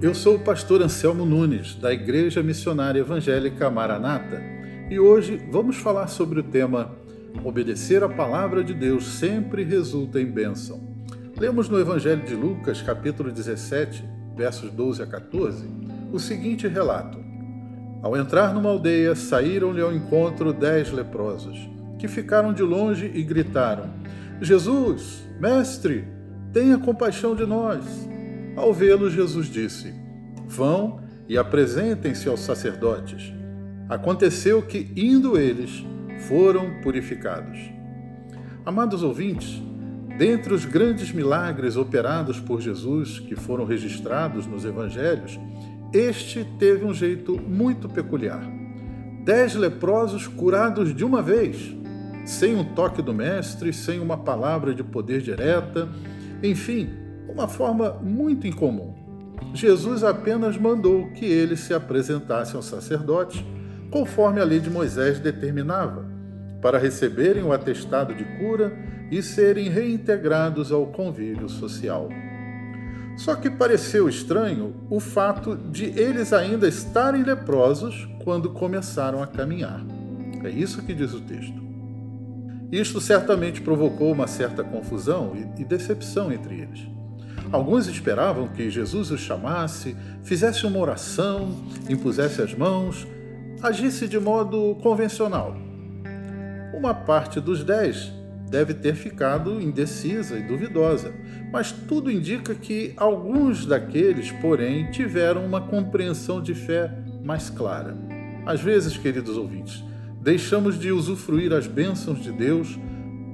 eu sou o pastor Anselmo Nunes, da Igreja Missionária Evangélica Maranata, e hoje vamos falar sobre o tema Obedecer a palavra de Deus sempre resulta em bênção. Lemos no Evangelho de Lucas, capítulo 17, versos 12 a 14, o seguinte relato: Ao entrar numa aldeia, saíram-lhe ao encontro dez leprosos, que ficaram de longe e gritaram: Jesus, mestre, tenha compaixão de nós. Ao vê-lo, Jesus disse: Vão e apresentem-se aos sacerdotes. Aconteceu que, indo eles, foram purificados. Amados ouvintes, dentre os grandes milagres operados por Jesus que foram registrados nos evangelhos, este teve um jeito muito peculiar. Dez leprosos curados de uma vez, sem um toque do Mestre, sem uma palavra de poder direta, enfim, uma forma muito incomum. Jesus apenas mandou que eles se apresentassem ao sacerdote, conforme a lei de Moisés determinava, para receberem o atestado de cura e serem reintegrados ao convívio social. Só que pareceu estranho o fato de eles ainda estarem leprosos quando começaram a caminhar. É isso que diz o texto. Isto certamente provocou uma certa confusão e decepção entre eles. Alguns esperavam que Jesus os chamasse, fizesse uma oração, impusesse as mãos, agisse de modo convencional. Uma parte dos dez deve ter ficado indecisa e duvidosa, mas tudo indica que alguns daqueles, porém, tiveram uma compreensão de fé mais clara. Às vezes, queridos ouvintes, deixamos de usufruir as bênçãos de Deus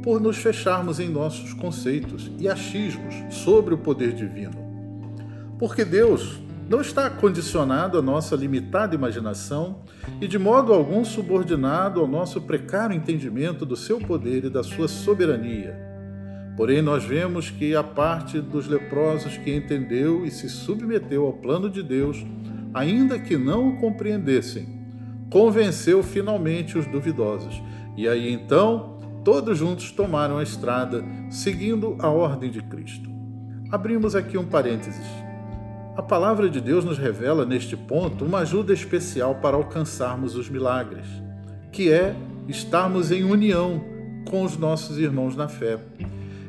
por nos fecharmos em nossos conceitos e achismos sobre o poder divino. Porque Deus não está condicionado à nossa limitada imaginação e de modo algum subordinado ao nosso precário entendimento do seu poder e da sua soberania. Porém, nós vemos que a parte dos leprosos que entendeu e se submeteu ao plano de Deus, ainda que não o compreendessem, convenceu finalmente os duvidosos. E aí então todos juntos tomaram a estrada, seguindo a ordem de Cristo. Abrimos aqui um parênteses. A palavra de Deus nos revela neste ponto uma ajuda especial para alcançarmos os milagres, que é estarmos em união com os nossos irmãos na fé.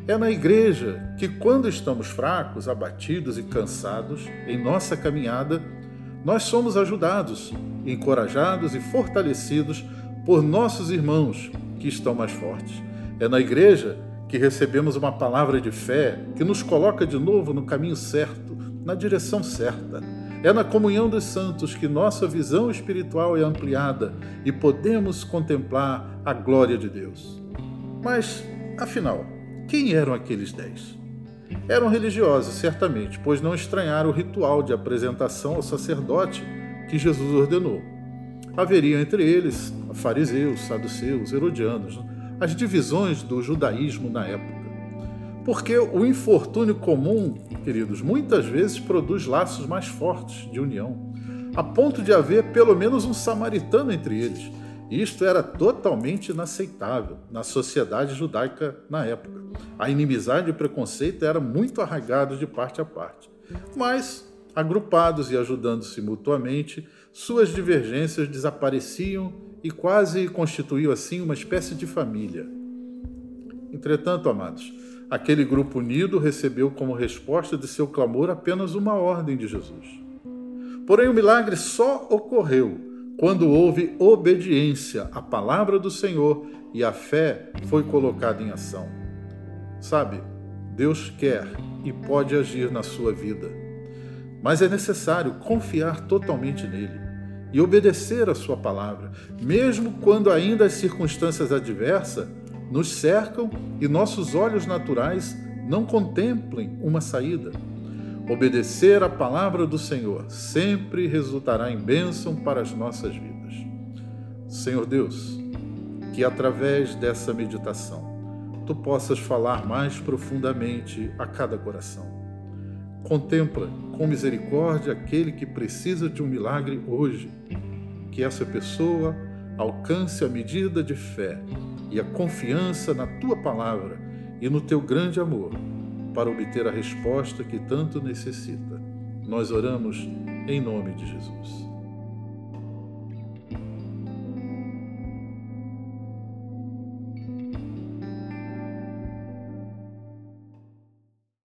É na igreja que, quando estamos fracos, abatidos e cansados em nossa caminhada, nós somos ajudados, encorajados e fortalecidos por nossos irmãos que estão mais fortes. É na igreja que recebemos uma palavra de fé que nos coloca de novo no caminho certo, na direção certa. É na comunhão dos santos que nossa visão espiritual é ampliada e podemos contemplar a glória de Deus. Mas, afinal, quem eram aqueles dez? Eram religiosos, certamente, pois não estranharam o ritual de apresentação ao sacerdote que Jesus ordenou. Haveria entre eles fariseus, saduceus, herodianos, as divisões do judaísmo na época. Porque o infortúnio comum, queridos, muitas vezes produz laços mais fortes de união, a ponto de haver pelo menos um samaritano entre eles. Isto era totalmente inaceitável na sociedade judaica na época. A inimizade e o preconceito eram muito arraigados de parte a parte. Mas, agrupados e ajudando-se mutuamente, suas divergências desapareciam e quase constituiu assim uma espécie de família. Entretanto, amados, aquele grupo unido recebeu como resposta de seu clamor apenas uma ordem de Jesus. Porém, o milagre só ocorreu quando houve obediência à palavra do Senhor e a fé foi colocada em ação. Sabe, Deus quer e pode agir na sua vida, mas é necessário confiar totalmente nele e obedecer a Sua palavra, mesmo quando ainda as circunstâncias adversas nos cercam e nossos olhos naturais não contemplem uma saída. Obedecer a palavra do Senhor sempre resultará em bênção para as nossas vidas. Senhor Deus, que através dessa meditação tu possas falar mais profundamente a cada coração. Contempla com misericórdia aquele que precisa de um milagre hoje. Que essa pessoa alcance a medida de fé e a confiança na tua palavra e no teu grande amor para obter a resposta que tanto necessita. Nós oramos em nome de Jesus.